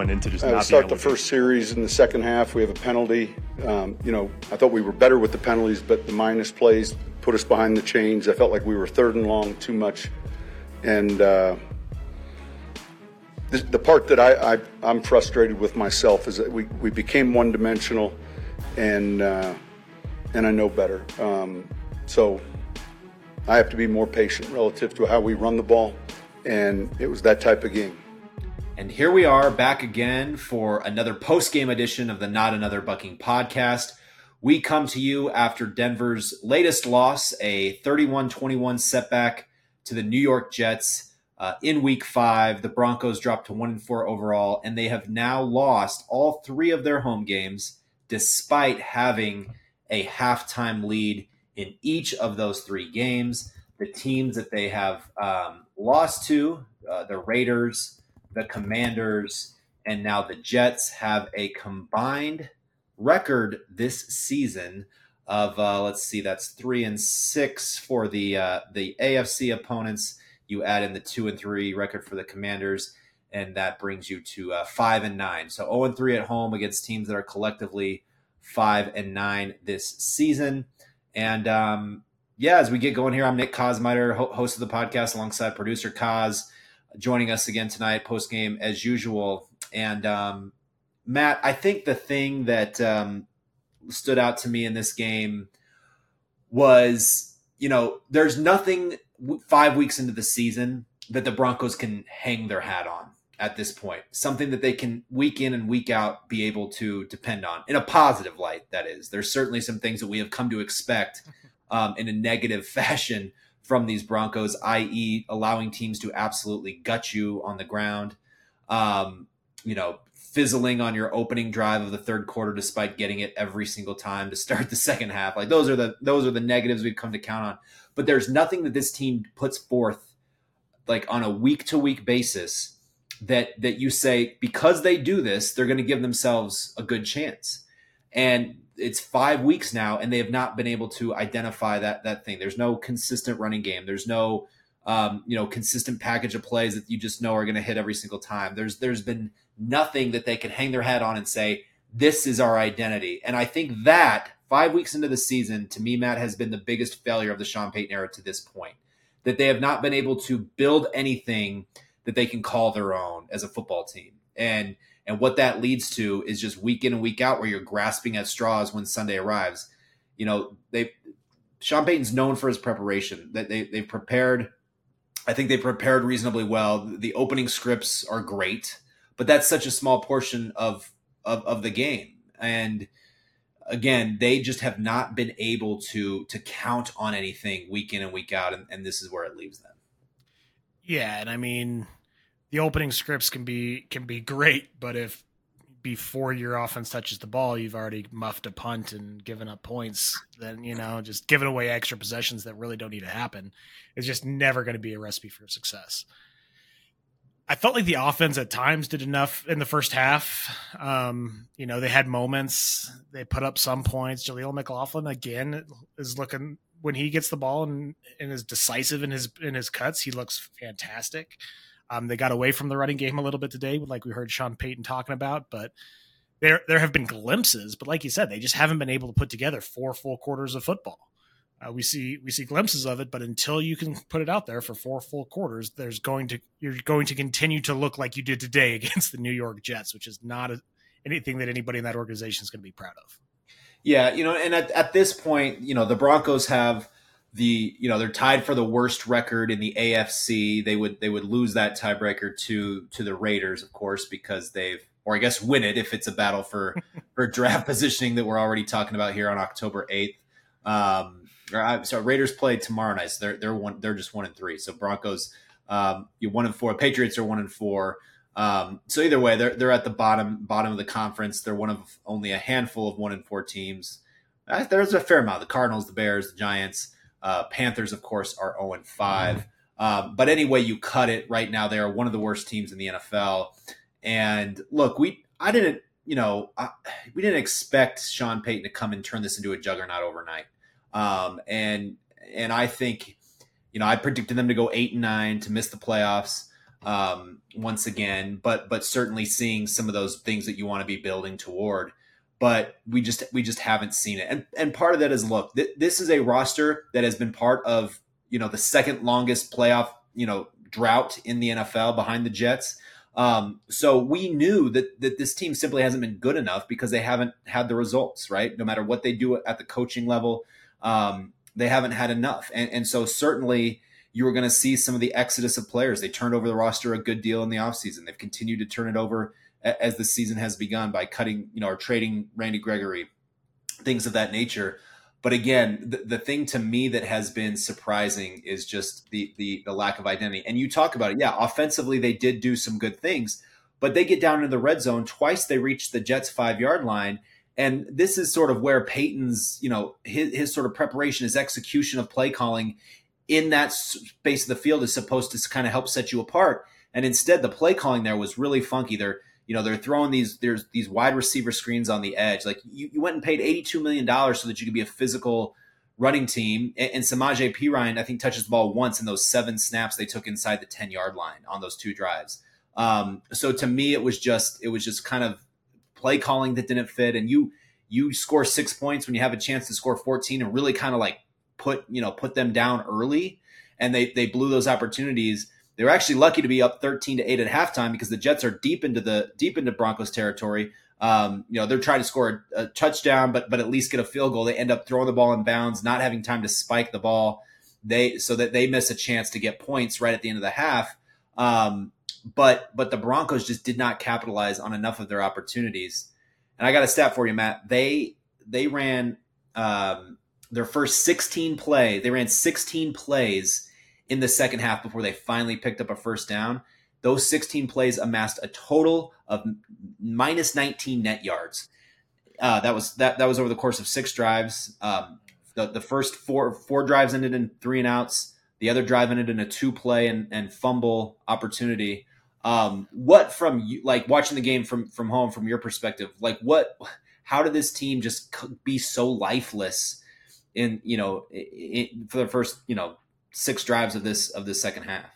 went into just uh, not start the first series in the second half. We have a penalty. Um, you know, I thought we were better with the penalties, but the minus plays put us behind the chains. I felt like we were third and long too much, and uh, the, the, part that I, I am frustrated with myself is that we, we became one dimensional, and uh, and I know better. Um, so I have to be more patient relative to how we run the ball, and it was that type of game. And here we are back again for another post game edition of the Not Another Bucking podcast. We come to you after Denver's latest loss, a 31 21 setback to the New York Jets uh, in week five. The Broncos dropped to 1 and 4 overall, and they have now lost all three of their home games despite having a halftime lead in each of those three games. The teams that they have um, lost to, uh, the Raiders, the Commanders, and now the Jets have a combined record this season of uh, let's see, that's three and six for the uh, the AFC opponents. You add in the two and three record for the Commanders, and that brings you to uh, five and nine. So zero oh and three at home against teams that are collectively five and nine this season. And um, yeah, as we get going here, I'm Nick Kosmider, host of the podcast alongside producer Kaz joining us again tonight, post game as usual. And um, Matt, I think the thing that um, stood out to me in this game was, you know, there's nothing five weeks into the season that the Broncos can hang their hat on at this point. Something that they can week in and week out be able to depend on in a positive light. That is, there's certainly some things that we have come to expect um, in a negative fashion from these Broncos, i.e., allowing teams to absolutely gut you on the ground. Um, you know, fizzling on your opening drive of the third quarter despite getting it every single time to start the second half. Like those are the those are the negatives we've come to count on. But there's nothing that this team puts forth like on a week to week basis that that you say because they do this, they're going to give themselves a good chance. And it's five weeks now, and they have not been able to identify that that thing. There's no consistent running game. There's no um, you know consistent package of plays that you just know are going to hit every single time. There's there's been nothing that they can hang their head on and say this is our identity. And I think that five weeks into the season, to me, Matt has been the biggest failure of the Sean Payton era to this point. That they have not been able to build anything that they can call their own as a football team. And and what that leads to is just week in and week out where you're grasping at straws when Sunday arrives. You know, they Sean Payton's known for his preparation. That they they've prepared I think they prepared reasonably well. The opening scripts are great, but that's such a small portion of of, of the game. And again, they just have not been able to to count on anything week in and week out, and, and this is where it leaves them. Yeah, and I mean, the opening scripts can be can be great, but if before your offense touches the ball, you've already muffed a punt and given up points, then you know just giving away extra possessions that really don't need to happen is just never going to be a recipe for success. I felt like the offense at times did enough in the first half. Um, you know, they had moments. They put up some points. Jaleel McLaughlin again is looking when he gets the ball and, and is decisive in his in his cuts. He looks fantastic. Um, they got away from the running game a little bit today, like we heard Sean Payton talking about, but there there have been glimpses. But like you said, they just haven't been able to put together four full quarters of football. Uh, we see we see glimpses of it, but until you can put it out there for four full quarters, there's going to you're going to continue to look like you did today against the New York Jets, which is not a, anything that anybody in that organization is going to be proud of. Yeah, you know, and at, at this point, you know, the Broncos have the you know they're tied for the worst record in the AFC. They would they would lose that tiebreaker to to the Raiders, of course, because they've or I guess win it if it's a battle for for draft positioning that we're already talking about here on October eighth. Um, so Raiders play tomorrow night. So they're they're one they're just one and three. So Broncos um, you one and four. Patriots are one and four. Um, so either way, they're they're at the bottom bottom of the conference. They're one of only a handful of one and four teams. Uh, there's a fair amount. The Cardinals, the Bears, the Giants. Uh, Panthers, of course, are 0 and 5. Mm-hmm. Um, but anyway, you cut it right now. They are one of the worst teams in the NFL. And look, we I didn't you know I, we didn't expect Sean Payton to come and turn this into a juggernaut overnight. Um, and and I think you know I predicted them to go eight and nine to miss the playoffs. um, once again, but but certainly seeing some of those things that you want to be building toward. But we just we just haven't seen it, and and part of that is look, th- this is a roster that has been part of you know the second longest playoff you know drought in the NFL behind the Jets. Um, so we knew that that this team simply hasn't been good enough because they haven't had the results, right? No matter what they do at the coaching level, um, they haven't had enough, and and so certainly you were going to see some of the exodus of players. They turned over the roster a good deal in the offseason. They've continued to turn it over as the season has begun by cutting, you know, or trading Randy Gregory, things of that nature. But again, the, the thing to me that has been surprising is just the, the the lack of identity. And you talk about it, yeah. Offensively, they did do some good things, but they get down in the red zone twice. They reach the Jets five yard line, and this is sort of where Payton's, you know, his, his sort of preparation, his execution of play calling in that space of the field is supposed to kind of help set you apart. And instead, the play calling there was really funky. They're you know they're throwing these there's these wide receiver screens on the edge. Like you, you went and paid eighty two million dollars so that you could be a physical running team. And, and Samaje Perine, I think, touches the ball once in those seven snaps they took inside the ten yard line on those two drives. Um, so to me, it was just it was just kind of play calling that didn't fit. And you you score six points when you have a chance to score fourteen and really kind of like put you know put them down early, and they they blew those opportunities. They were actually lucky to be up 13 to 8 at halftime because the Jets are deep into the deep into Broncos territory. Um, you know, they're trying to score a, a, touchdown, but but at least get a field goal. They end up throwing the ball in bounds, not having time to spike the ball. They so that they miss a chance to get points right at the end of the half. Um, but but the Broncos just did not capitalize on enough of their opportunities. And I got a stat for you, Matt. They they ran um, their first 16 play, they ran 16 plays in the second half before they finally picked up a first down. Those 16 plays amassed a total of minus 19 net yards. Uh, that was that that was over the course of six drives. Um, the, the first four four drives ended in three and outs. The other drive ended in a two play and, and fumble opportunity. Um, what from you like watching the game from from home from your perspective? Like what? How did this team just be so lifeless in you know for the first you know six drives of this of this second half.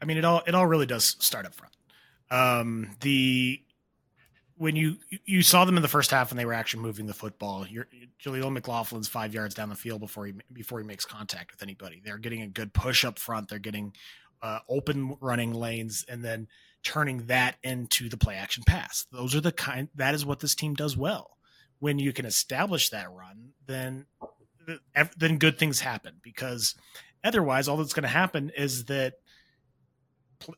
I mean, it all it all really does start up front. Um, the when you you saw them in the first half and they were actually moving the football. You're, Jaleel McLaughlin's five yards down the field before he before he makes contact with anybody. They're getting a good push up front. They're getting uh, open running lanes and then turning that into the play action pass. Those are the kind that is what this team does well. When you can establish that run, then then good things happen because otherwise all that's going to happen is that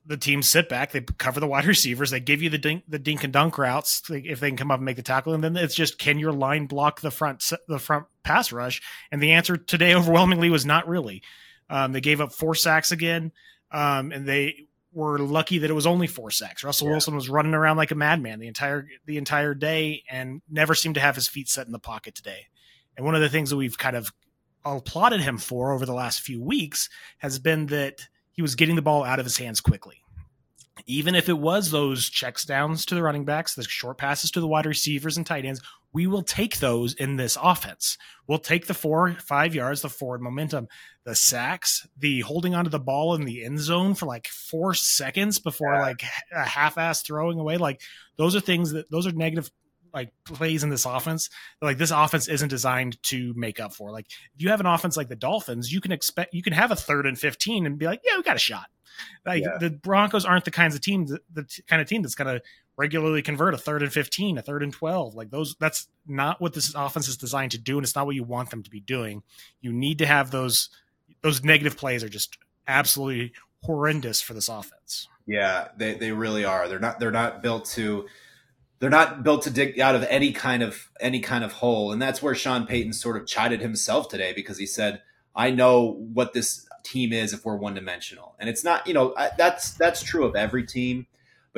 the teams sit back, they cover the wide receivers, they give you the dink, the dink and dunk routes if they can come up and make the tackle, and then it's just can your line block the front the front pass rush? And the answer today overwhelmingly was not really. Um, they gave up four sacks again, um, and they were lucky that it was only four sacks. Russell yeah. Wilson was running around like a madman the entire the entire day and never seemed to have his feet set in the pocket today. And one of the things that we've kind of applauded him for over the last few weeks has been that he was getting the ball out of his hands quickly. Even if it was those checks downs to the running backs, the short passes to the wide receivers and tight ends, we will take those in this offense. We'll take the four, five yards, the forward momentum, the sacks, the holding onto the ball in the end zone for like four seconds before yeah. like a half ass throwing away. Like those are things that those are negative like plays in this offense like this offense isn't designed to make up for. Like if you have an offense like the dolphins you can expect you can have a third and 15 and be like yeah we got a shot. Like yeah. the broncos aren't the kinds of team the, the kind of team that's going to regularly convert a third and 15 a third and 12 like those that's not what this offense is designed to do and it's not what you want them to be doing. You need to have those those negative plays are just absolutely horrendous for this offense. Yeah they, they really are. They're not they're not built to they're not built to dig out of any kind of any kind of hole. And that's where sean payton sort of chided himself today because he said i know what this team is if we're one dimensional and it's not you know that's that's true of every team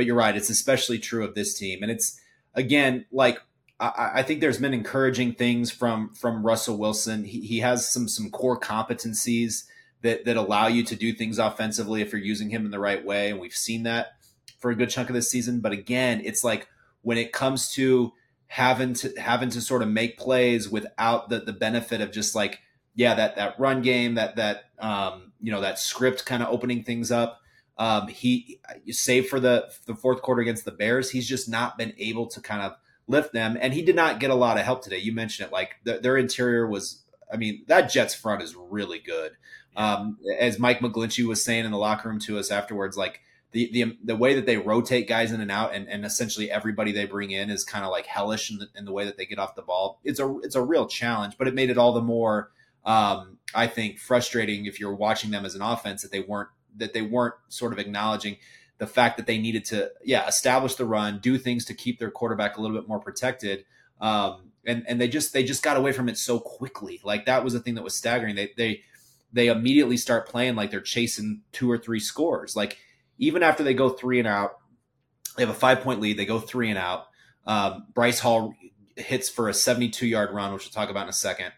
but you're right. It's especially true of this team. And it's again like I, I think there's been encouraging things from from Russell Wilson. He, he has some some core competencies that that allow you to do things offensively if you're using him in the right way, and we've seen that for a good chunk of this season. But again, it's like when it comes to having to having to sort of make plays without the the benefit of just like yeah that that run game that that um, you know that script kind of opening things up Um, he, save for the the fourth quarter against the Bears, he's just not been able to kind of lift them. And he did not get a lot of help today. You mentioned it, like the, their interior was. I mean, that Jets front is really good. Um, as Mike McGlinchey was saying in the locker room to us afterwards, like the the the way that they rotate guys in and out, and, and essentially everybody they bring in is kind of like hellish in the, in the way that they get off the ball. It's a it's a real challenge, but it made it all the more, um, I think, frustrating if you're watching them as an offense that they weren't that they weren't sort of acknowledging the fact that they needed to yeah establish the run, do things to keep their quarterback a little bit more protected. Um, and and they just they just got away from it so quickly. Like that was the thing that was staggering. They they they immediately start playing like they're chasing two or three scores. Like even after they go three and out, they have a five point lead. They go three and out. Um, Breece Hall hits for a 72 yard run, which we'll talk about in a second.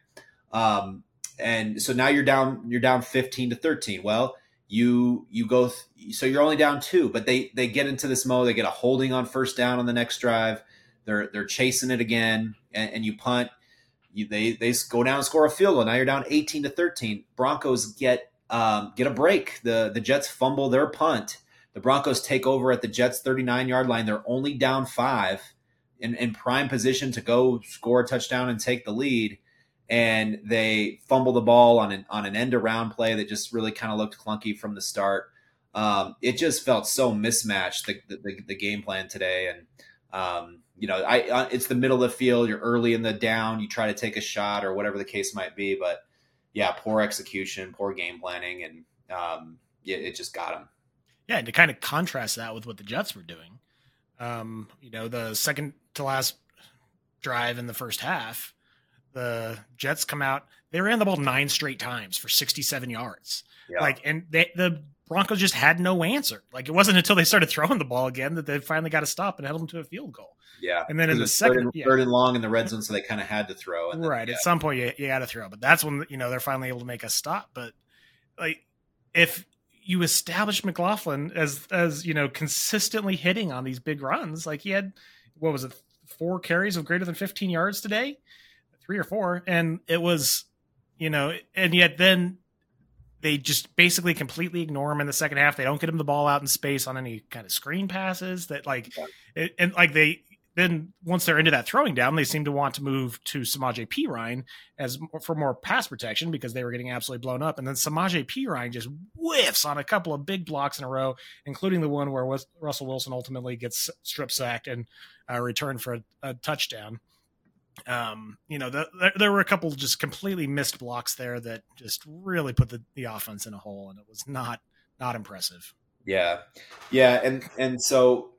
Um, and so now you're down, you're down 15 to 13. Well, you, you go, th- so you're only down two, but they, they get into this mode. They get a holding on first down on the next drive. They're, they're chasing it again and, and you punt. You, they, they go down and score a field goal. Now you're down 18 to 13. Broncos get, um, get a break. The, the Jets fumble their punt the Broncos take over at the Jets 39 yard line. They're only down five in, in prime position to go score a touchdown and take the lead. And they fumble the ball on an, on an end around play that just really kind of looked clunky from the start. Um, it just felt so mismatched, the, the, the game plan today. And, um, you know, I, uh, it's the middle of the field. You're early in the down. You try to take a shot or whatever the case might be. But yeah, poor execution, poor game planning. And um, it just got them yeah, and to kind of contrast that with what the Jets were doing, um, you know, the second to last drive in the first half, the Jets come out. They ran the ball nine straight times for 67 yards. Yeah. Like, and they, the Broncos just had no answer. Like, it wasn't until they started throwing the ball again that they finally got to stop and held them to a field goal. Yeah. And then in the second, third and, yeah. third and long in the red zone, so they kind of had to throw. Then, right. Yeah. At some point, you, you got to throw. But that's when, you know, they're finally able to make a stop. But, like, if you establish McLaughlin as as you know consistently hitting on these big runs. Like he had what was it, four carries of greater than 15 yards today, three or four, and it was you know, and yet then they just basically completely ignore him in the second half. They don't get him the ball out in space on any kind of screen passes that like, it, and like they then once they're into that throwing down, they seem to want to move to Samaje Perine as for more pass protection because they were getting absolutely blown up. And then Samaje Perine just whiffs on a couple of big blocks in a row, including the one where Russell Wilson ultimately gets strip sacked and uh, returned for a, a touchdown. Um, you know, the, the, there were a couple just completely missed blocks there that just really put the, the offense in a hole, and it was not not impressive. Yeah, yeah, and and so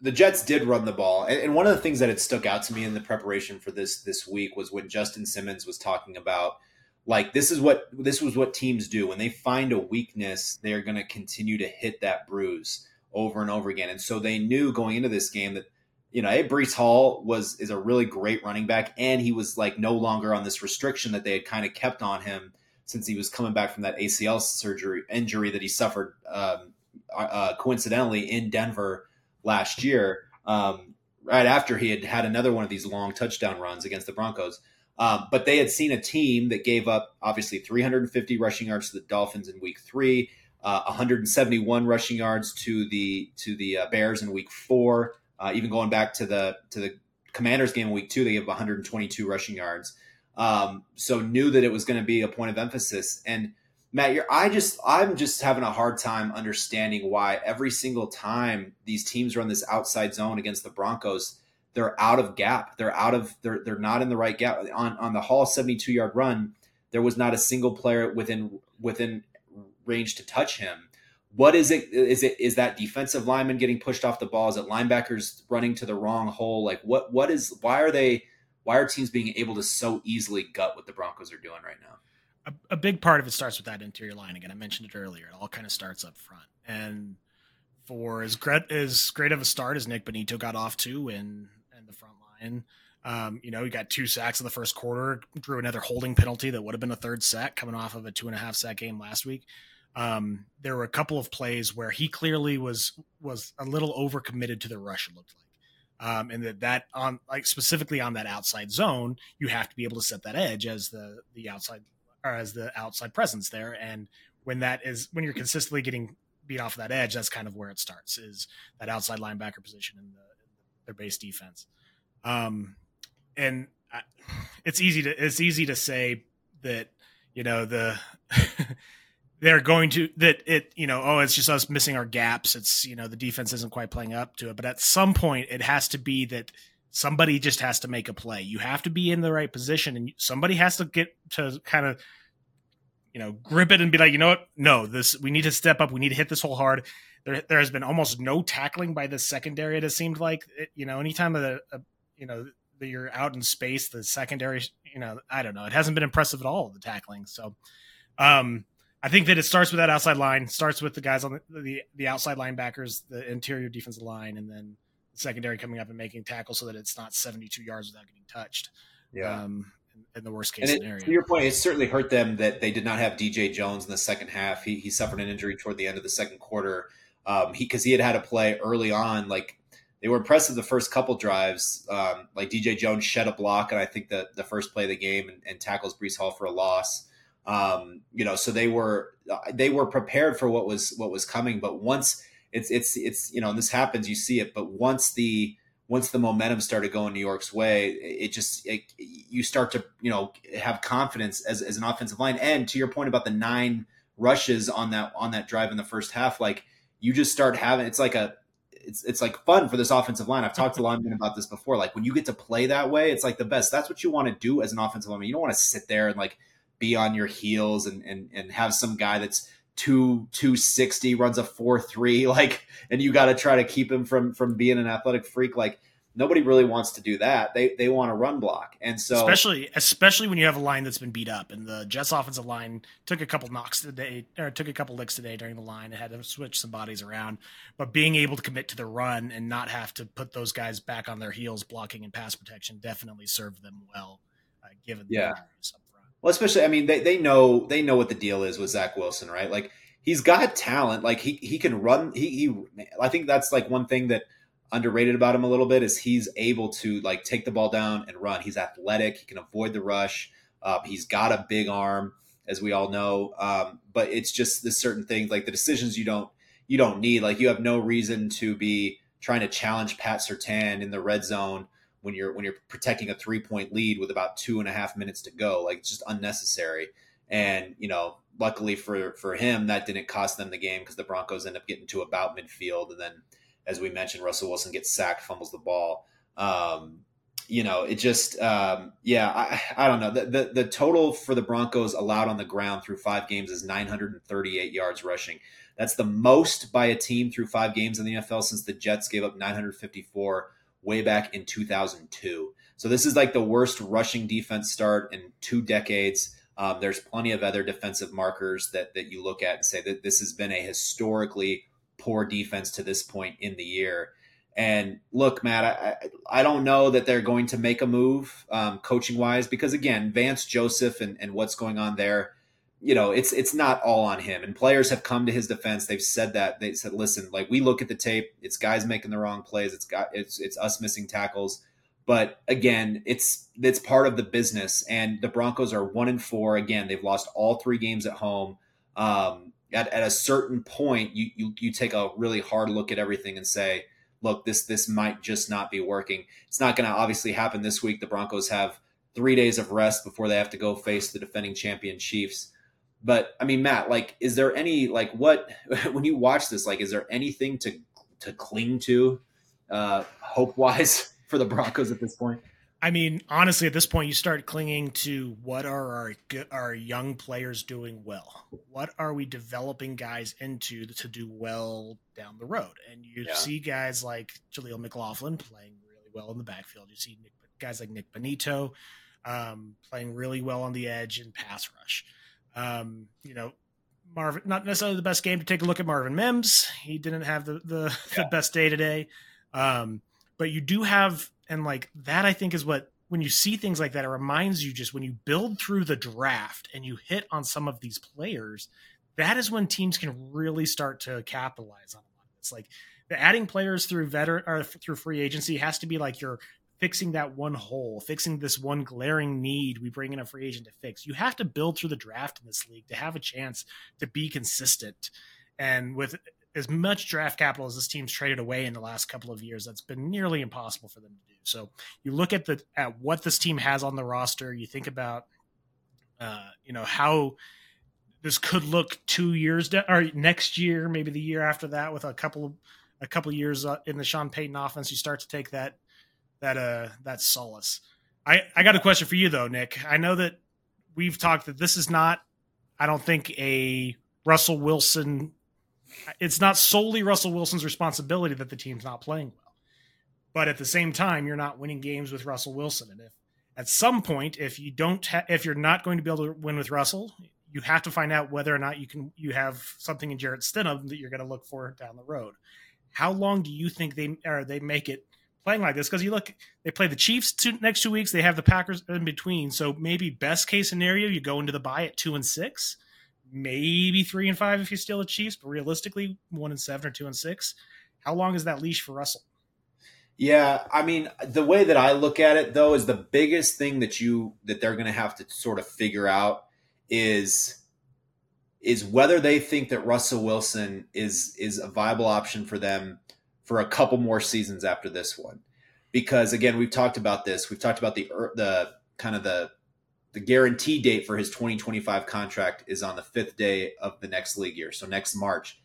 the Jets did run the ball, and, and, one of the things that had stuck out to me in the preparation for this this week was when Justin Simmons was talking about like this is what this was what teams do. When they find a weakness, they're going to continue to hit that bruise over and over again, and so they knew going into this game that you know, hey, Breece Hall was is a really great running back, and he was like no longer on this restriction that they had kind of kept on him since he was coming back from that ACL surgery injury that he suffered um, uh, coincidentally in Denver last year, um, right after he had had another one of these long touchdown runs against the Broncos. Um, but they had seen a team that gave up obviously 350 rushing yards to the Dolphins in Week Three, uh, 171 rushing yards to the to the uh, Bears in Week Four. Uh, even going back to the to the Commanders game in Week Two, they gave 122 rushing yards. Um, so knew that it was going to be a point of emphasis and Matt, you're, I just I'm just having a hard time understanding why every single time these teams run this outside zone against the Broncos, they're out of gap. They're out of they're they're not in the right gap. On on the Hall 72 yard run, there was not a single player within within range to touch him. What is it? Is it is that defensive lineman getting pushed off the ball? Is it linebackers running to the wrong hole? Like what what is why are they why are teams being able to so easily gut what the Broncos are doing right now? A, a big part of it starts with that interior line. Again, I mentioned it earlier. It all kind of starts up front. And for as great as great of a start as Nik Bonitto got off to in in the front line, um, you know, he got two sacks in the first quarter, drew another holding penalty that would have been a third sack coming off of a two and a half sack game last week. Um, there were a couple of plays where he clearly was was a little overcommitted to the rush. It looked like. Um, and that that on like specifically on that outside zone, you have to be able to set that edge as the the outside or as the outside presence there. And when that is when you're consistently getting beat off that edge, that's kind of where it starts is that outside linebacker position in, the, their base defense. Um, and I, it's easy to it's easy to say that you know the they're going to that it you know oh it's just us missing our gaps it's you know the defense isn't quite playing up to it but at some point it has to be that somebody just has to make a play. You have to be in the right position and somebody has to get to kind of you know grip it and be like you know what? No this we need to step up. We need to hit this hole hard. There, there has been almost no tackling by the secondary it has seemed like. It, you know anytime that a, you know that you're out in space the secondary you know i don't know. It hasn't been impressive at all the tackling. So um I think that it starts with that outside line, starts with the guys on the, the, the outside linebackers, the interior defensive line, and then the secondary coming up and making tackles so that it's not 72 yards without getting touched. Yeah. Um, in, in the worst case and scenario. to your point, it certainly hurt them that they did not have DJ Jones in the second half. He, he suffered an injury toward the end of the second quarter. Um, he because he had had a play early on, like they were impressive the first couple drives. Um, like DJ Jones shed a block, and I think the the first play of the game and, and tackles Breece Hall for a loss. Um, you know, so they were they were prepared for what was what was coming. But once it's it's it's you know, this happens, you see it. But once the once the momentum started going New York's way, it just it, you start to you know have confidence as, as an offensive line. And to your point about the nine rushes on that on that drive in the first half, like you just start having it's like a it's it's like fun for this offensive line. I've talked to linemen about this before. Like when you get to play that way, it's like the best. That's what you want to do as an offensive lineman. You don't want to sit there and like be on your heels and and and have some guy that's two two sixty runs a four three like, and you got to try to keep him from from being an athletic freak like. Nobody really wants to do that. They they want to run block, and so especially especially when you have a line that's been beat up, and the Jets offensive line took a couple knocks today, or took a couple licks today during the line, and had to switch some bodies around. But being able to commit to the run and not have to put those guys back on their heels, blocking and pass protection, definitely served them well, uh, given yeah. Well, especially, I mean, they, they know they know what the deal is with Zach Wilson, right? Like he's got talent. Like he he can run. He, he I think that's like one thing that underrated about him a little bit is he's able to like take the ball down and run. He's athletic. He can avoid the rush. Uh, he's got a big arm, as we all know. Um, but it's just the certain things like the decisions you don't you don't need. Like you have no reason to be trying to challenge Pat Surtain in the red zone when you're when you're protecting a three point lead with about two and a half minutes to go. Like it's just unnecessary. And you know, luckily for for him, that didn't cost them the game because the Broncos end up getting to about midfield, and then as we mentioned, Russell Wilson gets sacked, fumbles the ball. Um, you know, it just um, yeah, I, I don't know. The, the the total for the Broncos allowed on the ground through five games is 938 yards rushing. That's the most by a team through five games in the NFL since the Jets gave up 954 way back in 2002. So this is like the worst rushing defense start in two decades. Um, there's plenty of other defensive markers that that you look at and say that this has been a historically poor defense to this point in the year. And look, Matt, I, I don't know that they're going to make a move um, coaching wise because again, Vance Joseph and, and what's going on there you know, it's it's not all on him. And players have come to his defense. They've said that. They said, "Listen, like we look at the tape, it's guys making the wrong plays. It's got it's it's us missing tackles." But again, it's it's part of the business. And the Broncos are one and four. Again, they've lost all three games at home. Um, at, at a certain point, you, you you take a really hard look at everything and say, "Look, this this might just not be working." It's not going to obviously happen this week. The Broncos have three days of rest before they have to go face the defending champion Chiefs. But I mean, Matt, like, is there any like what when you watch this, like, is there anything to to cling to, uh, hope wise for the Broncos at this point? I mean, honestly, at this point, you start clinging to what are our our young players doing well? What are we developing guys into to do well down the road? And you yeah. see guys like Jaleel McLaughlin playing really well in the backfield. You see Nick, guys like Nik Bonitto um, playing really well on the edge and pass rush. Um, you know, Marvin, not necessarily the best game to take a look at Marvin Mims. He didn't have the the, yeah. the best day today. Um, but you do have, and like that, I think is what when you see things like that, it reminds you just when you build through the draft and you hit on some of these players, that is when teams can really start to capitalize on a lot of this. Like the adding players through veteran or through free agency has to be like your fixing that one hole, fixing this one glaring need we bring in a free agent to fix. You have to build through the draft in this league to have a chance to be consistent. And with as much draft capital as this team's traded away in the last couple of years, that's been nearly impossible for them to do. So you look at the at what this team has on the roster, you think about uh, you know how this could look two years de- or next year, maybe the year after that, with a couple a couple years uh, in the Sean Payton offense, you start to take that that uh that solace. I I got a question for you though, Nick. I know that we've talked that this is not, I don't think a Russell Wilson. It's not solely Russell Wilson's responsibility that the team's not playing well, but at the same time, you're not winning games with Russell Wilson, and if at some point, if you don't, ha- if you're not going to be able to win with Russell, you have to find out whether or not you can you have something in Jarrett Stidham that you're going to look for down the road. How long do you think they or they make it playing like this? Because you look, they play the Chiefs two, next two weeks. They have the Packers in between. So maybe best case scenario, you go into the bye at two and six, maybe three and five if you steal the Chiefs, but realistically, one and seven or two and six. How long is that leash for Russell? Yeah, I mean, the way that I look at it though is the biggest thing that you that they're going to have to sort of figure out is is whether they think that Russell Wilson is is a viable option for them for a couple more seasons after this one. Because again, we've talked about this. We've talked about the the kind of the the guarantee date for his 2025 contract is on the 5th day of the next league year. So next March,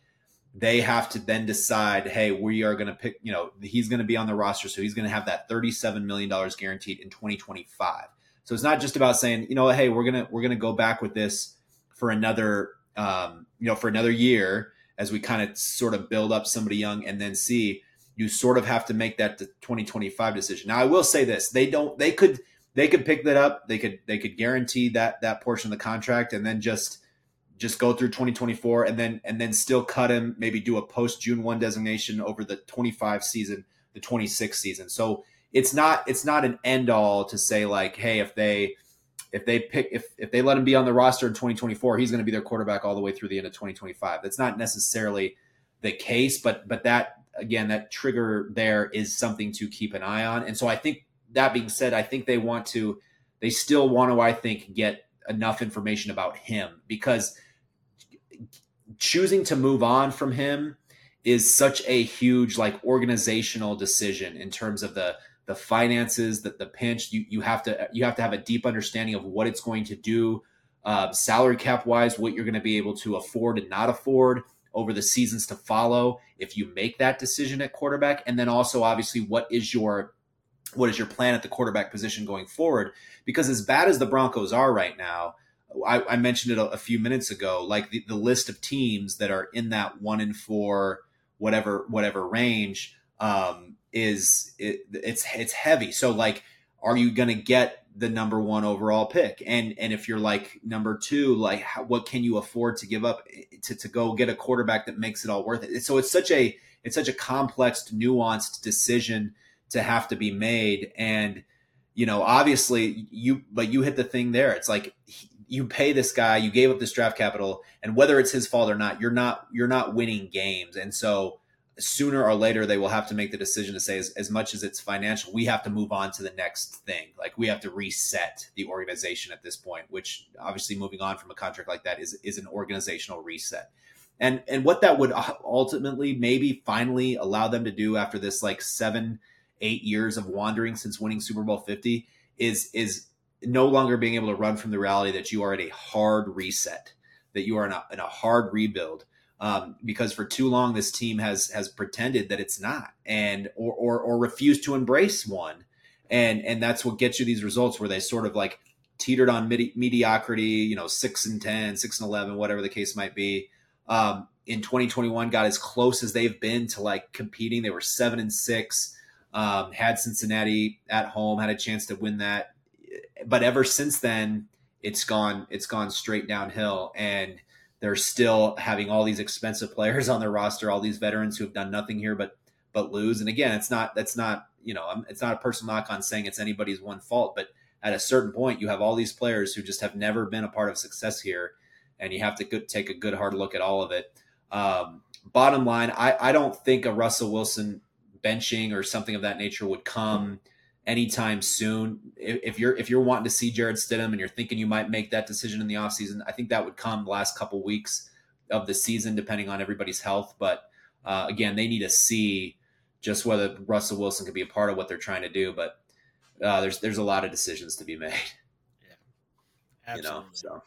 they have to then decide, hey, we are going to pick, you know, he's going to be on the roster so he's going to have that 37 million dollars guaranteed in 2025. So it's not just about saying, you know, hey, we're gonna we're gonna go back with this for another, um, you know, for another year as we kind of sort of build up somebody young and then see. You sort of have to make that 2025 decision. Now, I will say this: they don't. They could they could pick that up. They could they could guarantee that that portion of the contract and then just just go through 2024 and then and then still cut him. Maybe do a post June one designation over the 25 season, the 26 season. So it's not it's not an end all to say like, hey, if they if they pick if if they let him be on the roster in 2024, he's going to be their quarterback all the way through the end of 2025. That's not necessarily the case, but but that again, that trigger there is something to keep an eye on. And so I think that being said, I think they want to they still want to I think get enough information about him because choosing to move on from him is such a huge like organizational decision in terms of the the finances, that the pinch. You you have to you have to have a deep understanding of what it's going to do, uh, salary cap wise, what you're going to be able to afford and not afford over the seasons to follow. If you make that decision at quarterback, and then also obviously what is your what is your plan at the quarterback position going forward? Because as bad as the Broncos are right now, I, I mentioned it a, a, few minutes ago. Like the, the list of teams that are in that one in four, whatever whatever range. Um, is it, it's it's heavy. So like, are you going to get the number one overall pick? And and if you're like number two, like how, what can you afford to give up eh, to to go get a quarterback that makes it all worth it? So it's such a it's such a complex, nuanced decision to have to be made. And you know, obviously you but you hit the thing there. It's like you pay this guy, you gave up this draft capital, and whether it's his fault or not, you're not you're not winning games. And so sooner or later they will have to make the decision to say as, as much as it's financial we have to move on to the next thing. Like we have to reset the organization at this point which obviously moving on from a contract like that is is an organizational reset. And and what that would ultimately maybe finally allow them to do after this like seven eight years of wandering since winning super bowl 50 is is no longer being able to run from the reality that you are at a hard reset that you are in a, in a hard rebuild um, because for too long this team has has pretended that it's not and or, or or refused to embrace one. And and that's what gets you these results where they sort of like teetered on medi- mediocrity you know 6 and 10 6 and 11 whatever the case might be. Um, in 2021 got as close as they've been to like competing. They were 7 and 6 um, had cincinnati at home had a chance to win that. But ever since then it's gone it's gone straight downhill. And they're still having all these expensive players on their roster, all these veterans who have done nothing here but but lose. And again, it's not that's not you know it's not a personal knock on saying it's anybody's one fault, but at a certain point, you have all these players who just have never been a part of success here, and you have to go, take a good hard look at all of it. Um, bottom line, I, I don't think a Russell Wilson benching or something of that nature would come anytime soon. If you're if you're wanting to see Jarrett Stidham and you're thinking you might make that decision in the offseason, I think that would come the last couple weeks of the season, depending on everybody's health. But Uh, again, they need to see just whether Russell Wilson could be a part of what they're trying to do. But uh, there's there's a lot of decisions to be made. Yeah, absolutely. You know, so.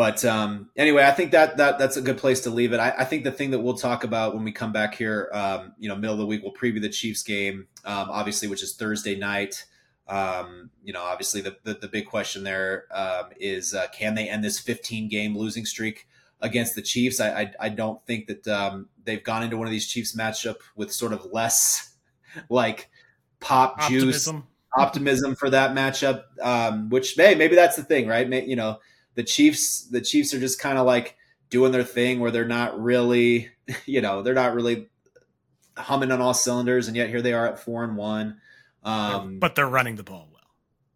But um, anyway, I think that that that's a good place to leave it. I, I, think the thing that we'll talk about when we come back here, um, you know, middle of the week, we'll preview the Chiefs game, um, obviously, which is Thursday night. Um, you know, obviously, the, the, the big question there um, is uh, can they end this 15 game losing streak against the Chiefs? I I, I don't think that um, they've gone into one of these Chiefs matchup with sort of less like pop optimism. juice optimism for that matchup. Um, which hey, maybe that's the thing, right? You know, the Chiefs the Chiefs are just kind of like doing their thing where they're not really, you know, they're not really humming on all cylinders, and yet here they are at four and one. Um, but they're running the ball well.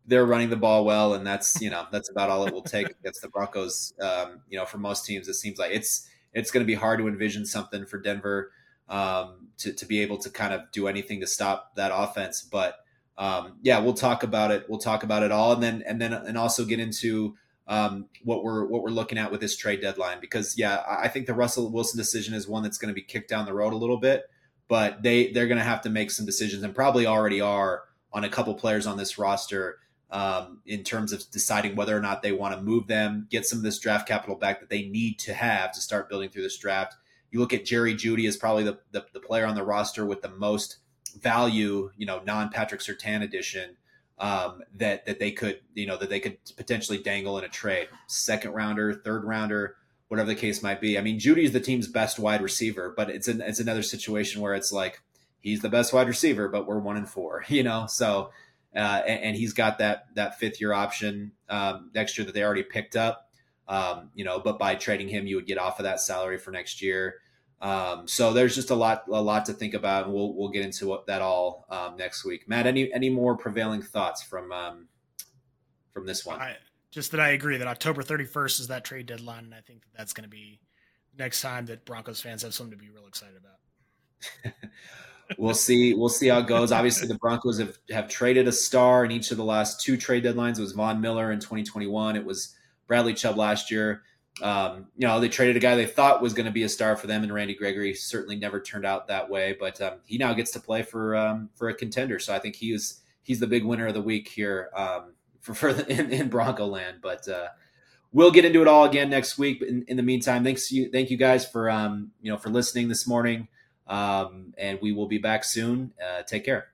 They're running the ball well, and that's you know that's about all it will take against the Broncos. Um, you know, for most teams, it seems like it's it's going to be hard to envision something for Denver um, to to be able to kind of do anything to stop that offense. But um, yeah, we'll talk about it. We'll talk about it all, and then and then and also get into um, what we're what we're looking at with this trade deadline because yeah, I think the Russell Wilson decision is one that's going to be kicked down the road a little bit but they they're going to have to make some decisions and probably already are on a couple players on this roster um, in terms of deciding whether or not they want to move them, get some of this draft capital back that they need to have to start building through this draft. You look at Jerry Jeudy as probably the, the, the player on the roster with the most value, you know, non Patrick Surtain edition um, that that they could, you know, that they could potentially dangle in a trade. Second rounder, third rounder whatever the case might be. I mean, Jeudy is the team's best wide receiver, but it's an, it's another situation where it's like he's the best wide receiver, but we're one and four, you know. So, uh, and, and, he's got that that fifth year option um, next year that they already picked up, um, you know. But by trading him, you would get off of that salary for next year. Um, so there's just a lot a lot to think about, and we'll we'll get into what, that all um, next week. Matt, any any more prevailing thoughts from um, from this one? I, just that I agree that October 31st is that trade deadline, and I think that that's going to be next time that Broncos fans have something to be real excited about. we'll see. We'll see how it goes. Obviously, the Broncos have, have traded a star in each of the last two trade deadlines. It was Von Miller in 2021. It was Bradley Chubb last year. Um, you know, they traded a guy they thought was going to be a star for them, and Randy Gregory certainly never turned out that way. But um, he now gets to play for um, for a contender, so I think he is he's the big winner of the week here um, for, for the, in, in Bronco land. But uh, we'll get into it all again next week. But in, in the meantime, thanks you, thank you guys for um, you know for listening this morning, um, and we will be back soon. Uh, take care.